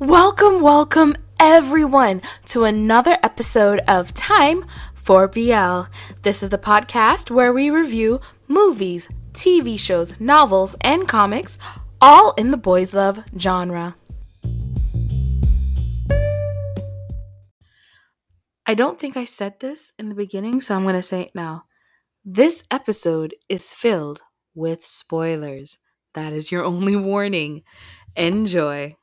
Welcome, welcome everyone to another episode of Time for BL. This is the podcast where we review movies, TV shows, novels, and comics, all in the boys' love genre. I don't think I said this in the beginning, so I'm going to say it now. This episode is filled with spoilers. That is your only warning. Enjoy.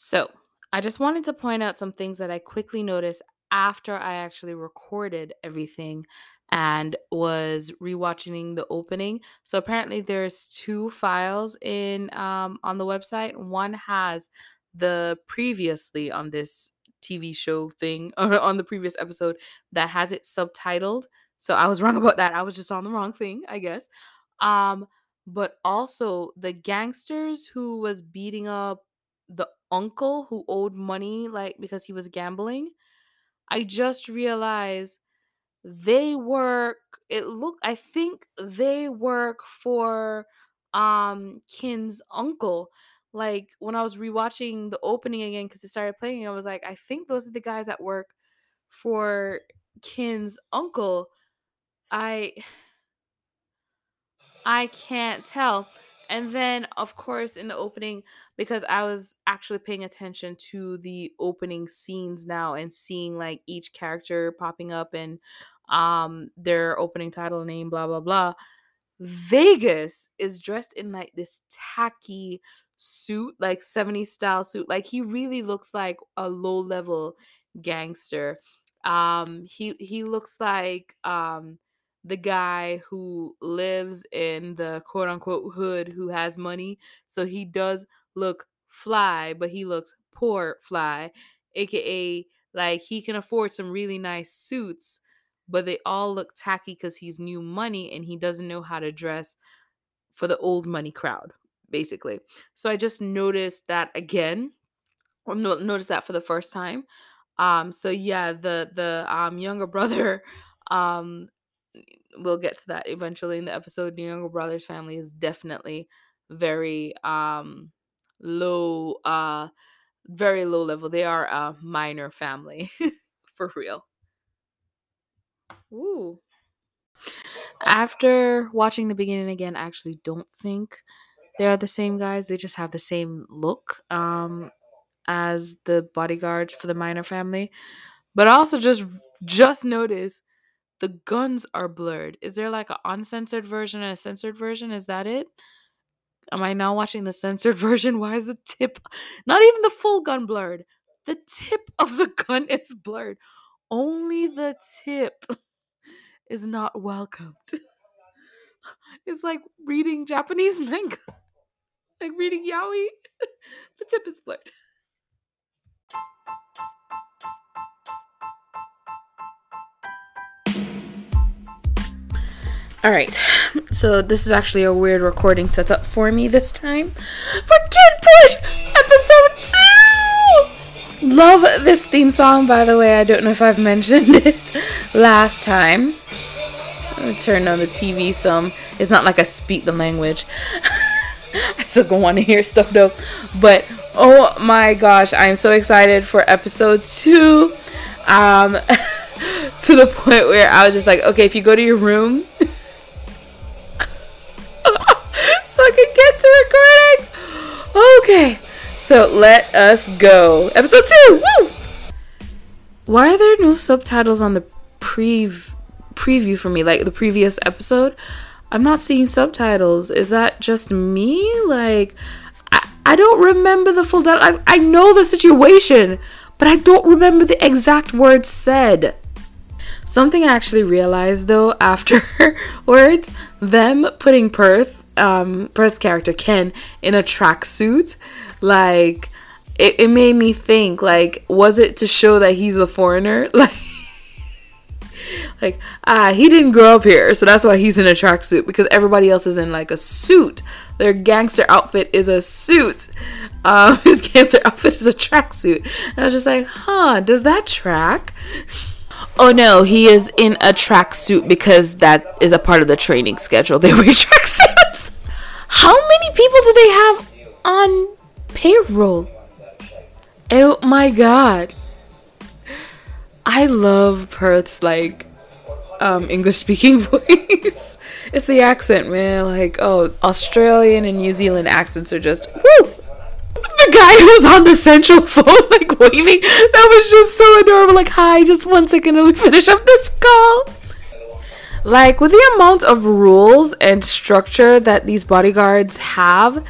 So, I just wanted to point out some things that I quickly noticed after I actually recorded everything and was rewatching the opening. So apparently there's two files in um, on the website. One has the previously on this TV show thing or on the previous episode that has it subtitled. So I was wrong about that. I was just on the wrong thing, I guess. Um but also the gangsters who was beating up the uncle who owed money like because he was gambling. I just realized they work it look I think they work for um Kinn's uncle. Like when I was rewatching the opening again because it started playing, I was like, I think those are the guys that work for Kinn's uncle. I I can't tell. And then, of course, in the opening, because I was actually paying attention to the opening scenes now and seeing like each character popping up and um their opening title name, blah blah blah. Vegas is dressed in like this tacky suit, like 70s style suit. Like he really looks like a low level gangster. Um he he looks like um the guy who lives in the quote unquote hood who has money. So he does look fly, but he looks poor fly, aka like he can afford some really nice suits, but they all look tacky because he's new money and he doesn't know how to dress for the old money crowd, basically. So I just noticed that again. Or no, noticed that for the first time. Um, so yeah, the the um younger brother um we'll get to that eventually in the episode. The younger brother's family is definitely very um low uh very low level. They are a minor family for real. Ooh. After watching the beginning again, I actually don't think they are the same guys. They just have the same look um as the bodyguards for the minor family. But I also just just notice the guns are blurred. Is there like an uncensored version and a censored version? Is that it? Am I now watching the censored version? Why is the tip not even the full gun blurred? The tip of the gun is blurred. Only the tip is not welcomed. It's like reading Japanese manga. Like reading yaoi. the tip is blurred. All right, so this is actually a weird recording setup for me this time for Kinn Porsche episode two. Love this theme song, by the way. I don't know if I've mentioned it last time. Me turn on the TV some. It's not like I speak the language. I still gonna want to hear stuff though. But oh my gosh, I'm so excited for episode two. Um, to the point where I was just like, okay, if you go to your room. Can get to recording. Okay, so let us go. Episode two. Woo! Why are there no subtitles on the pre preview for me, like the previous episode? I'm not seeing subtitles. Is that just me? Like, I, I don't remember the full. I, I know the situation, but I don't remember the exact words said. Something I actually realized though afterwards, them putting Perth, um, Perth's character Ken in a tracksuit, like it, it made me think like, was it to show that he's a foreigner? Like like ah he didn't grow up here so that's why he's in a tracksuit because everybody else is in like a suit their gangster outfit is a suit um his gangster outfit is a tracksuit and i was just like huh does that track Oh no, he is in a tracksuit because that is a part of the training schedule. They wear tracksuits. How many people do they have on payroll. Oh my god. I love Perth's like um, English speaking voice. it's the accent, man. Like, oh, Australian and New Zealand accents are just woo. The guy who was on the central phone, like waving, that was just so adorable. Like, hi, just one second, let me finish up this call. Like, with the amount of rules and structure that these bodyguards have,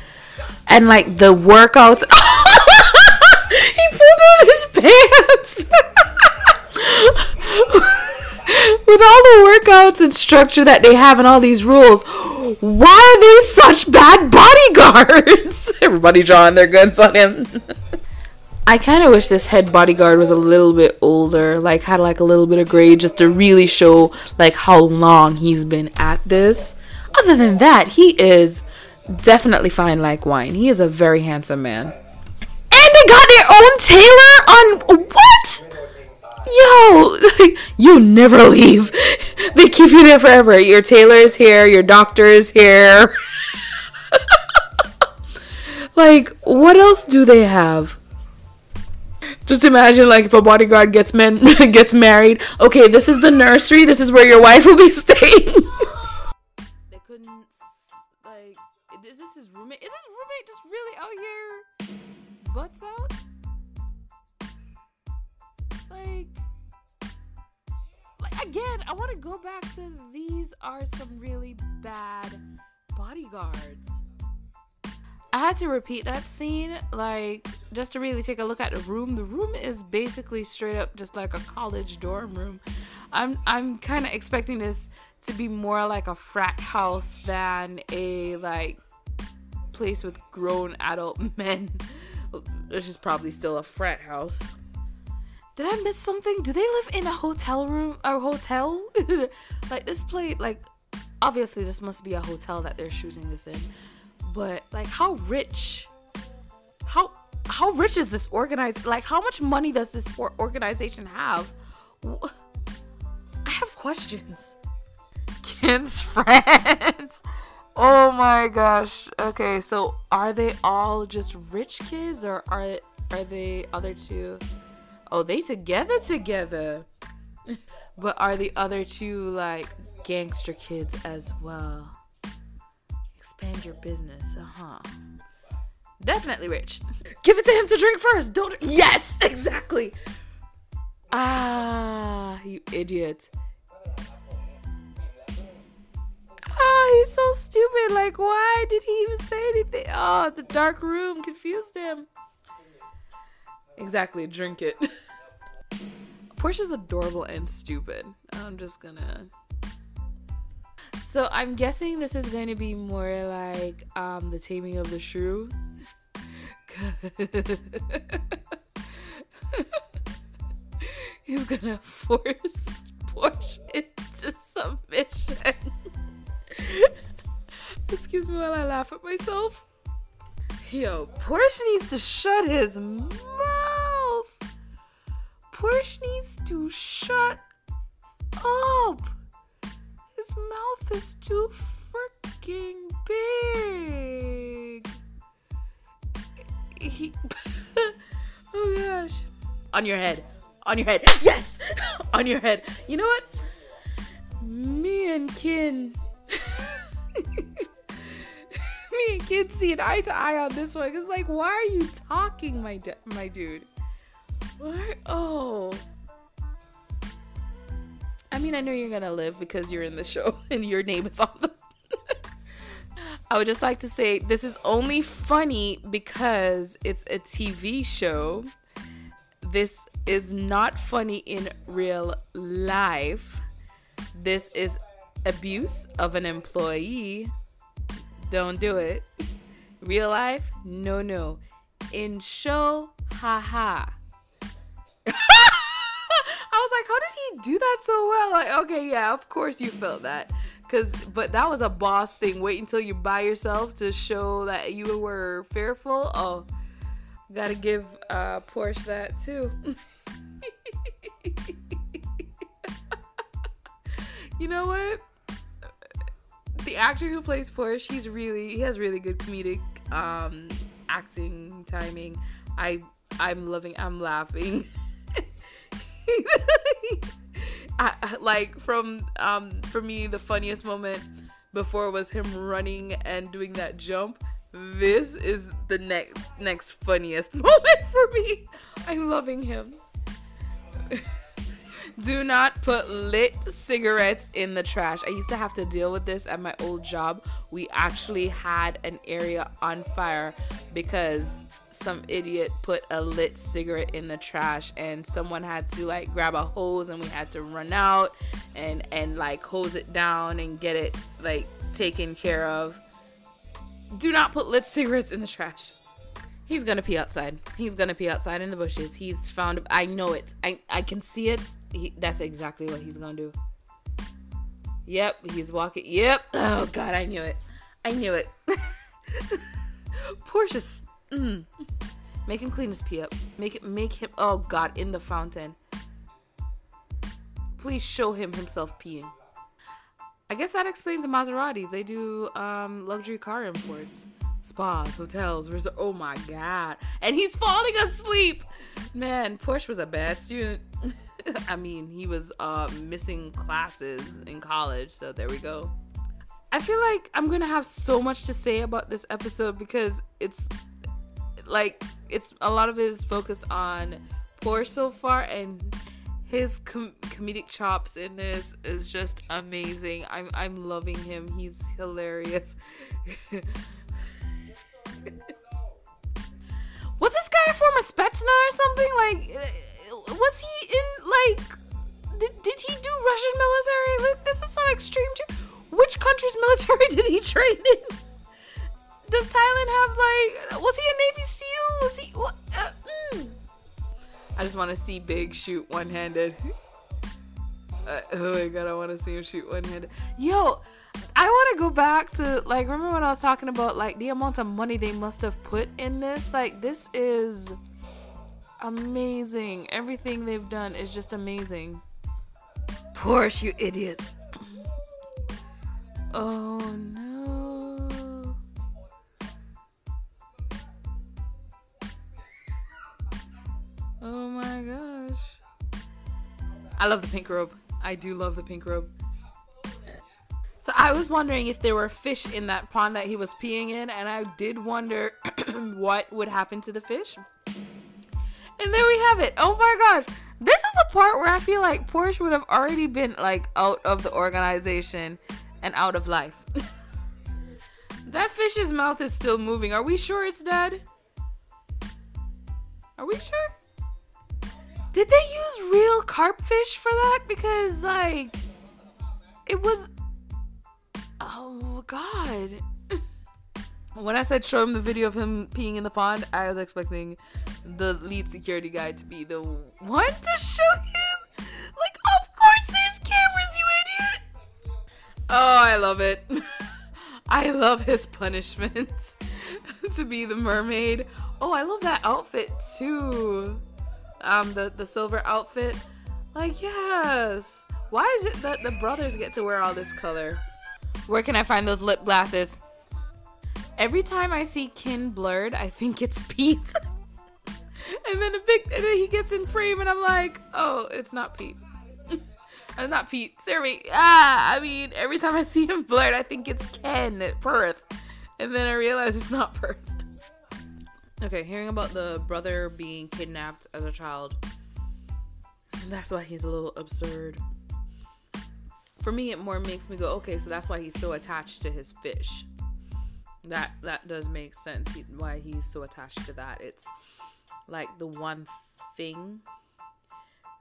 and like the workouts. he pulled out his pants. with all the workouts and structure that they have and all these rules, why are they such bad bodyguards? Everybody drawing their guns on him. I kind of wish this head bodyguard was a little bit older, like had like a little bit of gray just to really show like how long he's been at this. Other than that, he is definitely fine like wine. He is a very handsome man. And they got their own tailor on what? Yo, like, you never leave. They keep you there forever. Your tailor is here, your doctor is here. like, what else do they have? Just imagine like if a bodyguard gets men gets married. Okay, this is the nursery. This is where your wife will be staying. they couldn't like is this his roommate? Is his roommate just really out here butts out? Like like again, I want to go back to these are some really bad bodyguards. I had to repeat that scene, like, just to really take a look at the room. The room is basically straight up just like a college dorm room. I'm I'm kind of expecting this to be more like a frat house than a like place with grown adult men, which is probably still a frat house. Did I miss something? Do they live in a hotel room or hotel? like this place, like obviously this must be a hotel that they're shooting this in but like how rich how how rich is this organized like how much money does this organization have? I have questions. Ken's friends. Oh my gosh. Okay so are they all just rich kids or are are they other two? Oh they together together. But are the other two like gangster kids as well expand your business. Uh huh. Definitely rich. Give it to him to drink first. Don't. Yes, exactly. Ah, you idiot. Ah, he's so stupid. Like, why did he even say anything? Oh, the dark room confused him. Exactly, drink it. Porsche's adorable and stupid. I'm just gonna so I'm guessing this is going to be more like um, the Taming of the Shrew. He's gonna force Porsche into submission. Excuse me while I laugh at myself. Yo, Porsche needs to shut his mouth. Porsche needs to shut up his mouth is too freaking big. He. oh gosh. On your head. On your head. Yes! On your head. You know what? Me and Kinn. Me and Kinn see an eye to eye on this one. Cause like, why are you talking, my my dude? Why? Oh. I mean, I know you're gonna live because you're in the show and your name is on the. I would just like to say this is only funny because it's a TV show. This is not funny in real life. This is abuse of an employee. Don't do it. Real life, no, no. In show, haha. Like, how did he do that so well? Like, okay, yeah, of course you felt that. Cause, but that was a boss thing. Wait until you're by yourself to show that you were fearful. Oh, gotta give uh, Porsche that too. you know what? The actor who plays Porsche, he's really he has really good comedic um, acting timing. I I'm loving. I'm laughing. I, like from um for me the funniest moment before was him running and doing that jump. This is the next next funniest moment for me. I'm loving him. Do not put lit cigarettes in the trash. I used to have to deal with this at my old job. We actually had an area on fire because some idiot put a lit cigarette in the trash and someone had to like grab a hose and we had to run out and and like hose it down and get it like taken care of. Do not put lit cigarettes in the trash. He's gonna pee outside. He's gonna pee outside in the bushes. He's found. I know it. I I can see it. He, that's exactly what he's gonna do. Yep, he's walking. Yep. Oh God, I knew it. I knew it. Porsche's. Mm. Make him clean his pee up. Make it. Make him. Oh God, in the fountain. Please show him himself peeing. I guess that explains the Maseratis. They do um, luxury car imports spas, hotels, resort. Oh my god. And he's falling asleep. Man, Porsche was a bad student. I mean, he was uh, missing classes in college, so there we go. I feel like I'm gonna have so much to say about this episode because it's like it's a lot of it is focused on Porsche so far, and his com- comedic chops in this is just amazing. I'm I'm loving him. He's hilarious. was this guy a former Spetsnaz or something? Like, uh, was he in like? Did, did he do Russian military? Like, this is some extreme. Too. Which country's military did he train in? Does Thailand have like? Was he a Navy SEAL? Was he? What? Uh, mm. I just want to see Big shoot one handed. Uh, oh my god, I want to see him shoot one handed. Yo, To go back to like remember when I was talking about like the amount of money they must have put in this? Like this is amazing. Everything they've done is just amazing. Porsche, you idiots. Oh no. Oh my gosh. I love the pink robe. I do love the pink robe. So I was wondering if there were fish in that pond that he was peeing in, and I did wonder what would happen to the fish. And there we have it. Oh my gosh. This is the part where I feel like Porsche would have already been like out of the organization and out of life. that fish's mouth is still moving. Are we sure it's dead? Are we sure? Did they use real carp fish for that? Because like it was Oh God. when I said show him the video of him peeing in the pond, I was expecting the lead security guy to be the one to show him. Like, of course there's cameras, you idiot. Oh, I love it. I love his punishments to be the mermaid. Oh, I love that outfit too. Um, the the silver outfit. Like, yes. Why is it that the brothers get to wear all this color? Where can I find those lip glasses? Every time I see Kinn blurred, I think it's Pete. and then a big and then he gets in frame and I'm like, oh, it's not Pete. I'm not Pete. Sorry. Ah, I mean, every time I see him blurred, I think it's Ken at Perth. And then I realize it's not Perth. okay, hearing about the brother being kidnapped as a child. That's why he's a little absurd for me it more makes me go okay so that's why he's so attached to his fish. That that does make sense he, why he's so attached to that. It's like the one thing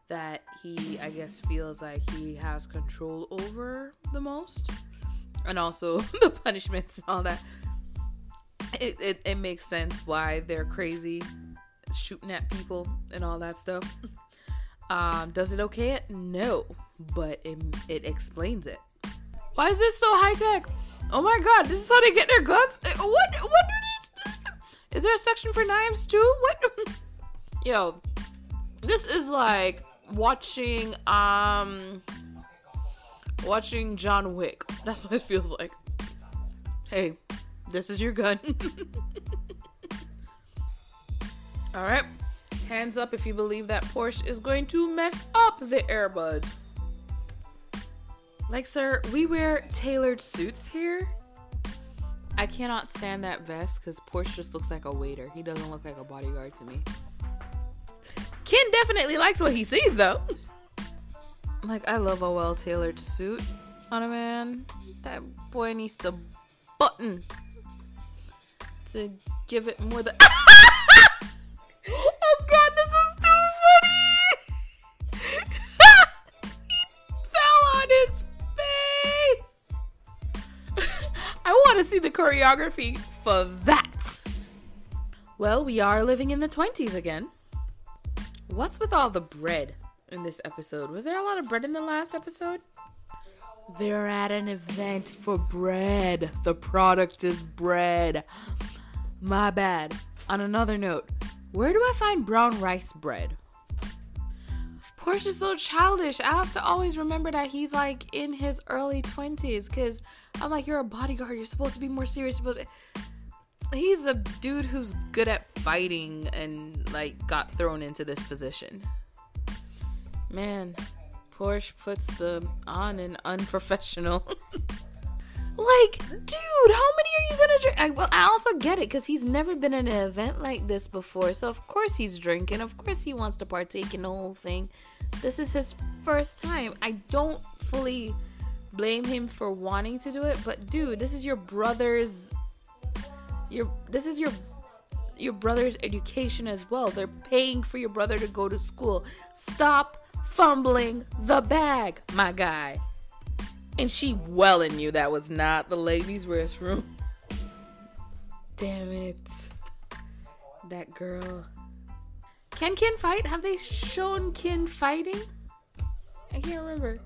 that he i guess feels like he has control over the most. And also the punishments and all that. It, it, it makes sense why they're crazy shooting at people and all that stuff. Um does it okay? It no but it, it explains it. Why is this so high tech? Oh my god, this is how they get their guns? Uh, what? What do they? Is there a section for knives too? What? Yo, this is like watching um watching John Wick. That's what it feels like. Hey, this is your gun. All right. Hands up if you believe that Porsche is going to mess up the earbuds. Like, sir, we wear tailored suits here. I cannot stand that vest because Porsche just looks like a waiter. He doesn't look like a bodyguard to me. Ken definitely likes what he sees, though. like, I love a well tailored suit on a man. That boy needs to button to give it more than. see the choreography for that. Well, we are living in the 20s again. What's with all the bread in this episode? Was there a lot of bread in the last episode? They're at an event for bread. The product is bread. My bad. On another note, where do I find brown rice bread? Porsche's so childish. I have to always remember that he's like in his early 20s because I'm like, you're a bodyguard. You're supposed to be more serious. But he's a dude who's good at fighting and like got thrown into this position. Man, Porsche puts the on in unprofessional. like, dude, how many are you gonna drink? I, well, I also get it because he's never been in an event like this before, so of course he's drinking. Of course he wants to partake in the whole thing. This is his first time. I don't fully blame him for wanting to do it, but dude, this is your brother's. Your this is your your brother's education as well. They're paying for your brother to go to school. Stop fumbling the bag, my guy. And she well knew that was not the ladies' restroom. Damn it. That girl. Can Ken fight? Have they shown Ken fighting? I can't remember.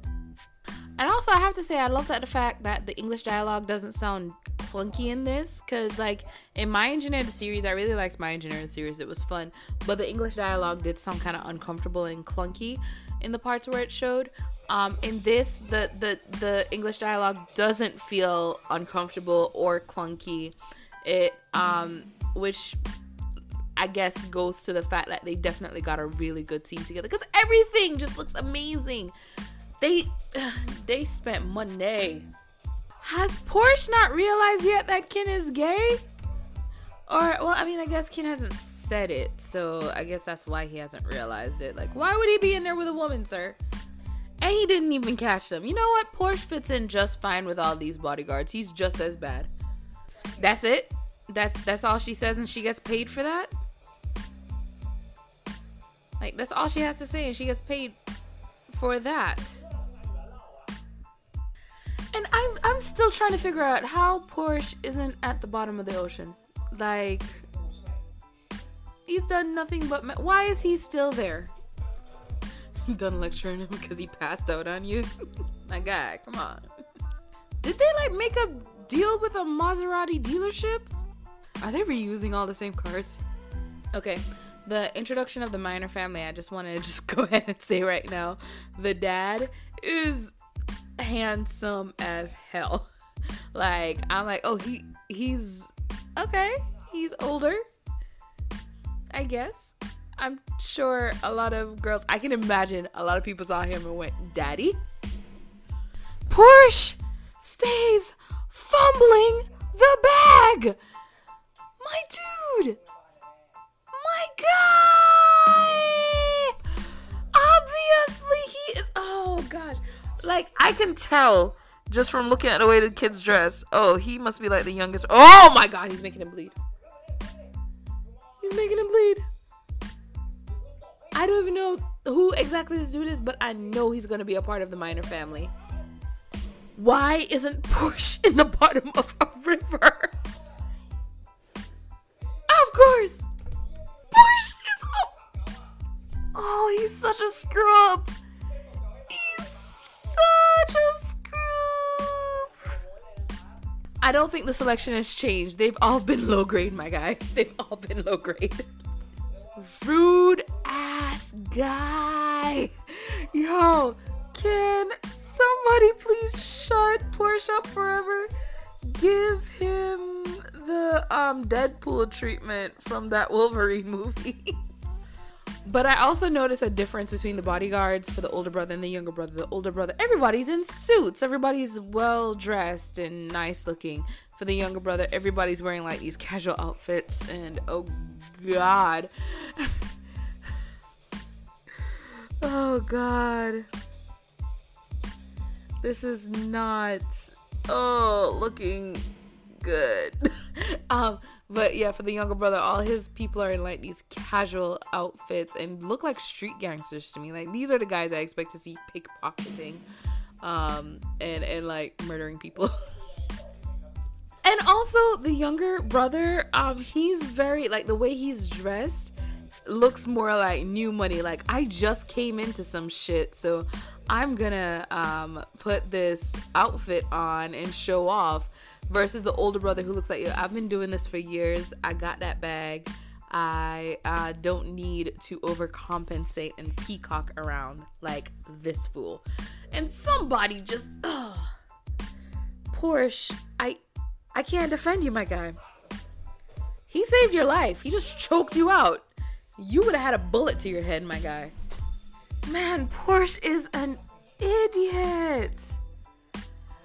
And also, I have to say, I love that the fact that the English dialogue doesn't sound clunky in this. Because, like, in My Engineer, the series, I really liked My Engineer, the series. It was fun. But the English dialogue did sound kind of uncomfortable and clunky in the parts where it showed. Um, in this, the, the, the English dialogue doesn't feel uncomfortable or clunky. It, um, which I guess goes to the fact that they definitely got a really good team together because everything just looks amazing. They they spent money. Has Porsche not realized yet that Ken is gay? Or well, I mean, I guess Ken hasn't said it, so I guess that's why he hasn't realized it. Like, why would he be in there with a woman, sir? And he didn't even catch them. You know what? Porsche fits in just fine with all these bodyguards. He's just as bad. That's it. That's that's all she says, and she gets paid for that. Like that's all she has to say, and she gets paid for that. And I'm I'm still trying to figure out how Porsche isn't at the bottom of the ocean. Like he's done nothing but ma- why is he still there? done lecturing him because he passed out on you. My guy, come on. Did they like make a deal with a Maserati dealership? Are they reusing all the same cars? Okay, the introduction of the Minor family. I just want to just go ahead and say right now, the dad is handsome as hell. Like I'm like, oh he he's okay. He's older. I guess. I'm sure a lot of girls, I can imagine a lot of people saw him and went, Daddy? Porsche stays fumbling the bag! My dude! My guy! Obviously, he is. Oh gosh. Like, I can tell just from looking at the way the kids dress. Oh, he must be like the youngest. Oh my god, he's making him bleed. He's making him bleed. I don't even know who exactly this dude is, but I know he's gonna be a part of the Minor family. Why isn't Porsche in the bottom of a river? Of course! Porsche is. Oh, oh he's such a screw up! Such a I don't think the selection has changed. They've all been low grade, my guy. They've all been low grade. Rude ass guy. Yo, can somebody please shut Porsche up forever? Give him the um Deadpool treatment from that Wolverine movie. but I also noticed a difference between the bodyguards for the older brother and the younger brother. The older brother, everybody's in suits, everybody's well dressed and nice looking. For the younger brother, everybody's wearing like these casual outfits, and oh god. oh god. This is not oh looking good. um, but yeah, for the younger brother, all his people are in like these casual outfits and look like street gangsters to me. Like these are the guys I expect to see pickpocketing, um, and and like murdering people. and also the younger brother, um, he's very like the way he's dressed looks more like new money. Like I just came into some shit, so I'm gonna um put this outfit on and show off versus the older brother who looks like, Yo, I've been doing this for years. I got that bag. I uh, don't need to overcompensate and peacock around like this fool. And somebody just, ugh. Porsche, I, I can't defend you, my guy. He saved your life. He just choked you out. You would have had a bullet to your head, my guy. Man, Porsche is an idiot.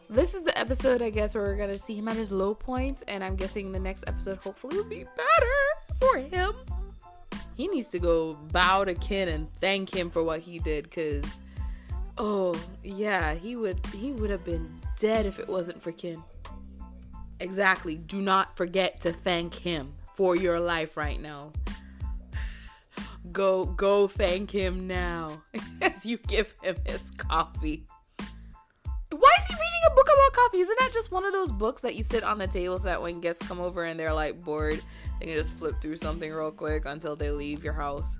This is the episode, I guess, where we're gonna see him at his low point, and I'm guessing the next episode hopefully will be better for him. He needs to go bow to Ken and thank him for what he did, cause oh yeah, he would he would have been dead if it wasn't for Ken. Exactly. Do not forget to thank him for your life right now. Go go thank him now as you give him his coffee. Book about coffee? Isn't that just one of those books that you sit on the table so that when guests come over and they're like bored, they can just flip through something real quick until they leave your house?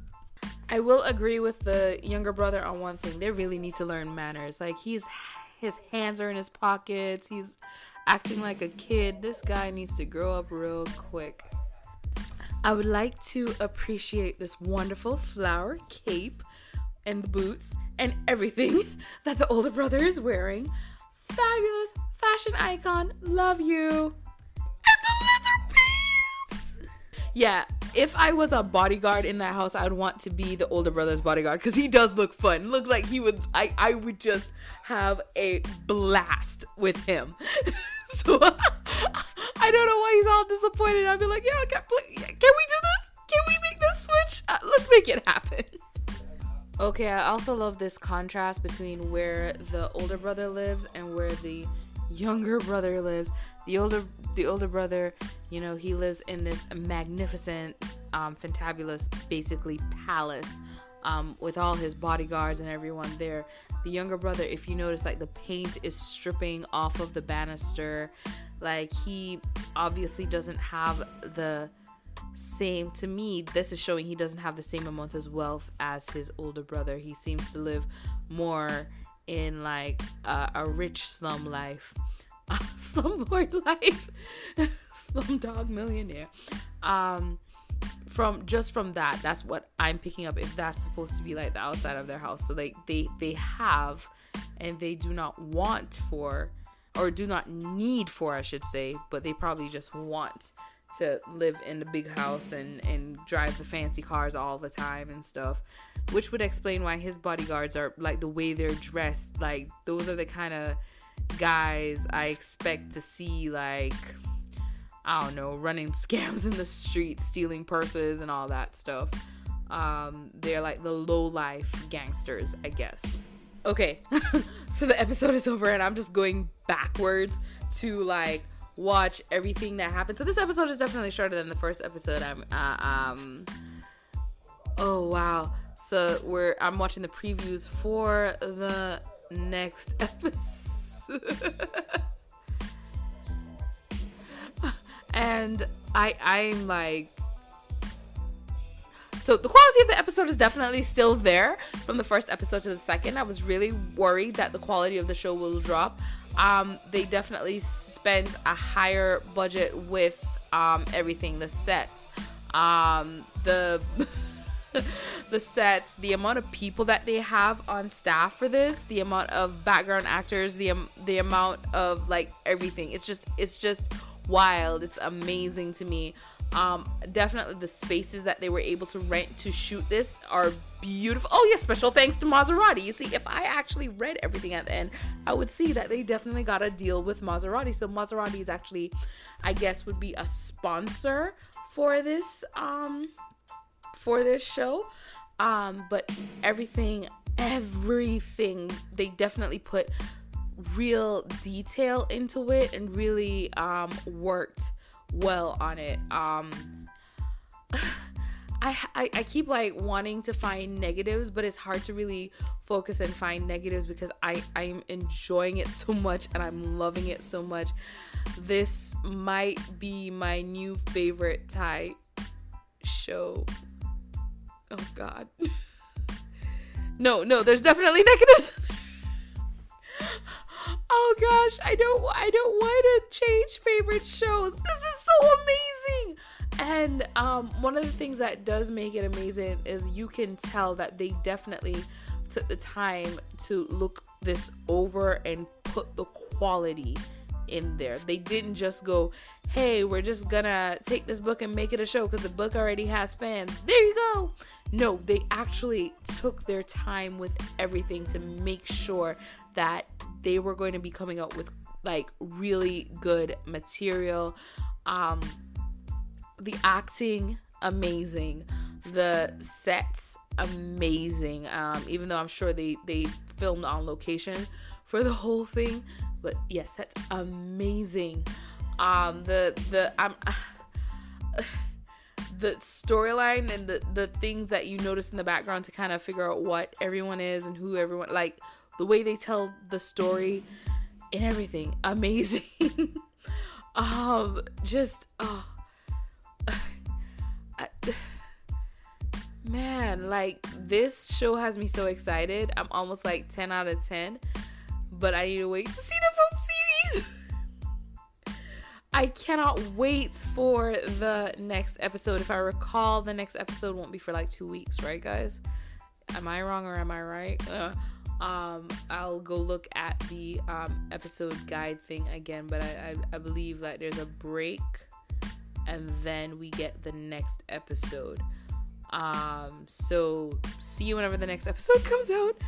I will agree with the younger brother on one thing. They really need to learn manners. Like he's his hands are in his pockets. He's acting like a kid. This guy needs to grow up real quick. I would like to appreciate this wonderful flower cape and the boots and everything that the older brother is wearing. Fabulous fashion icon. Love you. And the leather pants. Yeah, if I was a bodyguard in that house, I would want to be the older brother's bodyguard because he does look fun. Looks like he would. I I would just have a blast with him. so I don't know why he's all disappointed. I'd be like, yeah, can, can we Okay, I also love this contrast between where the older brother lives and where the younger brother lives. The older the older brother, you know, he lives in this magnificent, um, fantabulous, basically palace, um, with all his bodyguards and everyone there. The younger brother, if you notice, like the paint is stripping off of the banister. Like he obviously doesn't have the same to me this is showing he doesn't have the same amount of wealth as his older brother. He seems to live more in like a rich slum life. Slumlord life. Slumdog millionaire. Um from just from that that's what i'm picking up if that's supposed to be like the outside of their house. So they they they have and they do not want for or do not need for i should say but they probably just want to live in the big house and and drive the fancy cars all the time and stuff which would explain why his bodyguards are like the way they're dressed. Like those are the kind of guys i expect to see like i don't know running scams in the street stealing purses and all that stuff. Um they're like the low life gangsters i guess. Okay so the episode is over and i'm just going backwards to like watch everything that happened. So this episode is definitely shorter than the first episode. I'm uh, um oh wow. So we're I'm watching the previews for the next episode. and I I'm like so the quality of the episode is definitely still there from the first episode to the second. I was really worried that the quality of the show will drop um, they definitely spent a higher budget with um, everything the sets um, the the sets the amount of people that they have on staff for this the amount of background actors the the amount of like everything it's just it's just wild. It's amazing to me. Um, definitely the spaces that they were able to rent to shoot this are beautiful. Oh yeah, special thanks to Maserati. You see, if I actually read everything at the end, I would see that they definitely got a deal with Maserati. So Maserati is actually, I guess, would be a sponsor for this um for this show. Um, but everything, everything, they definitely put real detail into it and really um worked well on it. Um I, I, I keep like wanting to find negatives, but it's hard to really focus and find negatives because I I'm enjoying it so much and I'm loving it so much. This might be my new favorite type show. Oh God. no, no, there's definitely negatives. oh gosh, I don't I don't want to change favorite shows. This amazing. And um, one of the things that does make it amazing is you can tell that they definitely took the time to look this over and put the quality in there. They didn't just go, hey, we're just gonna take this book and make it a show because the book already has fans. There you go. No, they actually took their time with everything to make sure that they were going to be coming up with like really good material. Um, the acting amazing, the sets amazing. Um, even though I'm sure they they filmed on location for the whole thing, but yes, that's amazing. Um, the the I'm. the storyline and the the things that you notice in the background to kind of figure out what everyone is and who everyone like the way they tell the story and everything amazing um just oh I, man like this show has me so excited i'm almost like 10 out of 10 but i need to wait to see the full series I cannot wait for the next episode. If I recall, the next episode won't be for like two weeks, right, guys? Am I wrong or am I right? Uh, um, I'll go look at the um, episode guide thing again, but I, I, I believe that there's a break and then we get the next episode. Um, so see you whenever the next episode comes out.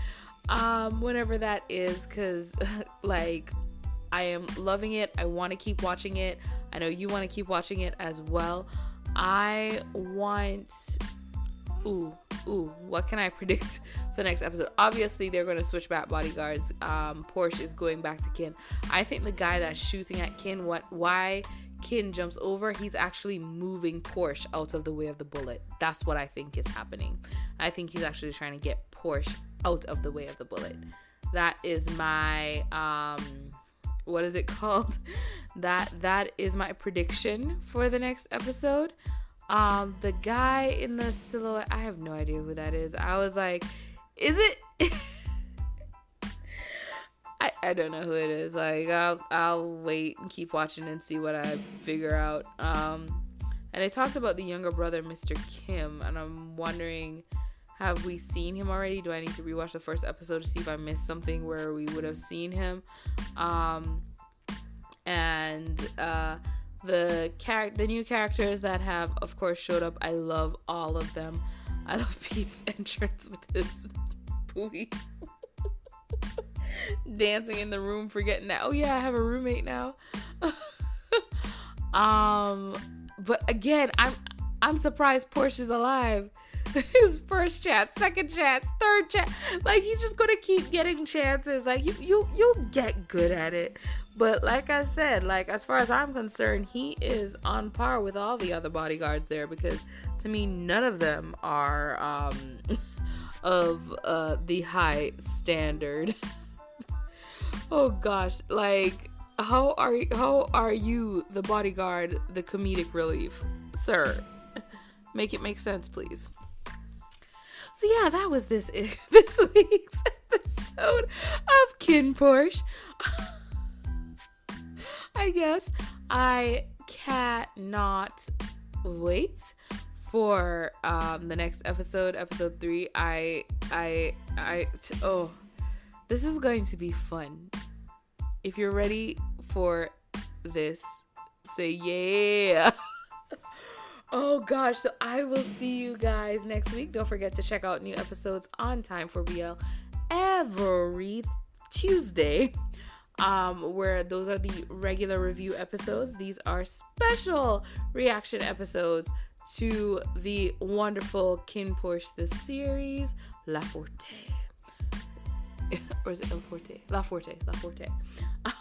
Um, whenever that is, because like I am loving it. I want to keep watching it. I know you want to keep watching it as well. I want. Ooh, ooh, what can I predict for the next episode? Obviously, they're going to switch back bodyguards. Um, Porsche is going back to Kinn. I think the guy that's shooting at Kinn, what, why Kinn jumps over, he's actually moving Porsche out of the way of the bullet. That's what I think is happening. I think he's actually trying to get Porsche out of the way of the bullet. That is my um what is it called? That that is my prediction for the next episode. Um, the guy in the silhouette, I have no idea who that is. I was like, is it? I, I don't know who it is. Like I'll I'll wait and keep watching and see what I figure out. Um, and they talked about the younger brother, Mr. Kim, and I'm wondering, have we seen him already? Do I need to rewatch the first episode to see if I missed something where we would have seen him? Um, and uh, the char- the new characters that have, of course, showed up. I love all of them. I love Pete's entrance with his booty. Dancing in the room, forgetting that, oh yeah, I have a roommate now. um, but again, I'm I'm surprised Porsche's alive. His first chance, second chance, third chance. Like he's just gonna keep getting chances. Like you you you'll get good at it. But like I said, like as far as I'm concerned, he is on par with all the other bodyguards there because to me none of them are um of uh the high standard. oh gosh, like how are you? how are you the bodyguard the comedic relief, sir? Make it make sense, please. So yeah, that was this this week's episode of Kinn Porsche. I guess I cannot wait for um the next episode, episode three. I I I t- oh, this is going to be fun. If you're ready for this, say yeah. oh gosh, so I will see you guys next week. Don't forget to check out new episodes on Time for BL every Tuesday. Um, where those are the regular review episodes. These are special reaction episodes to the wonderful KinnPorsche the series La Forte. or is it El Forte? La Forte, La Forte.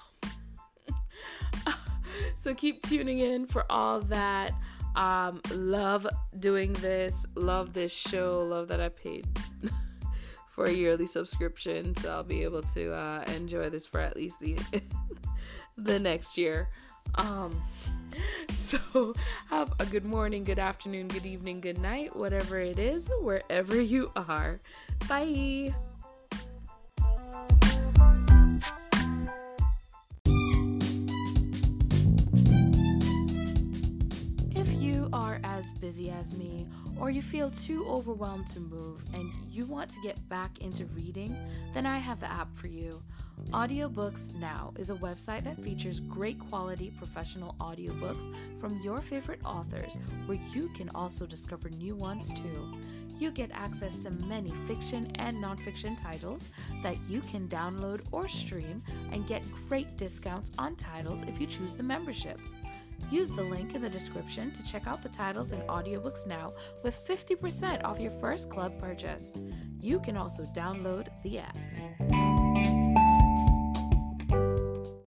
so keep tuning in for all that. Um, love doing this. Love this show. Love that I paid for a yearly subscription, so I'll be able to uh, enjoy this for at least the the next year. Um, so have a good morning, good afternoon, good evening, good night, whatever it is, wherever you are. Bye. As busy as me, or you feel too overwhelmed to move and you want to get back into reading, then I have the app for you. Audiobooks Now is a website that features great quality professional audiobooks from your favorite authors, where you can also discover new ones too. You get access to many fiction and nonfiction titles that you can download or stream and get great discounts on titles if you choose the membership. Use the link in the description to check out the titles and audiobooks now with 50% off your first club purchase. You can also download the app.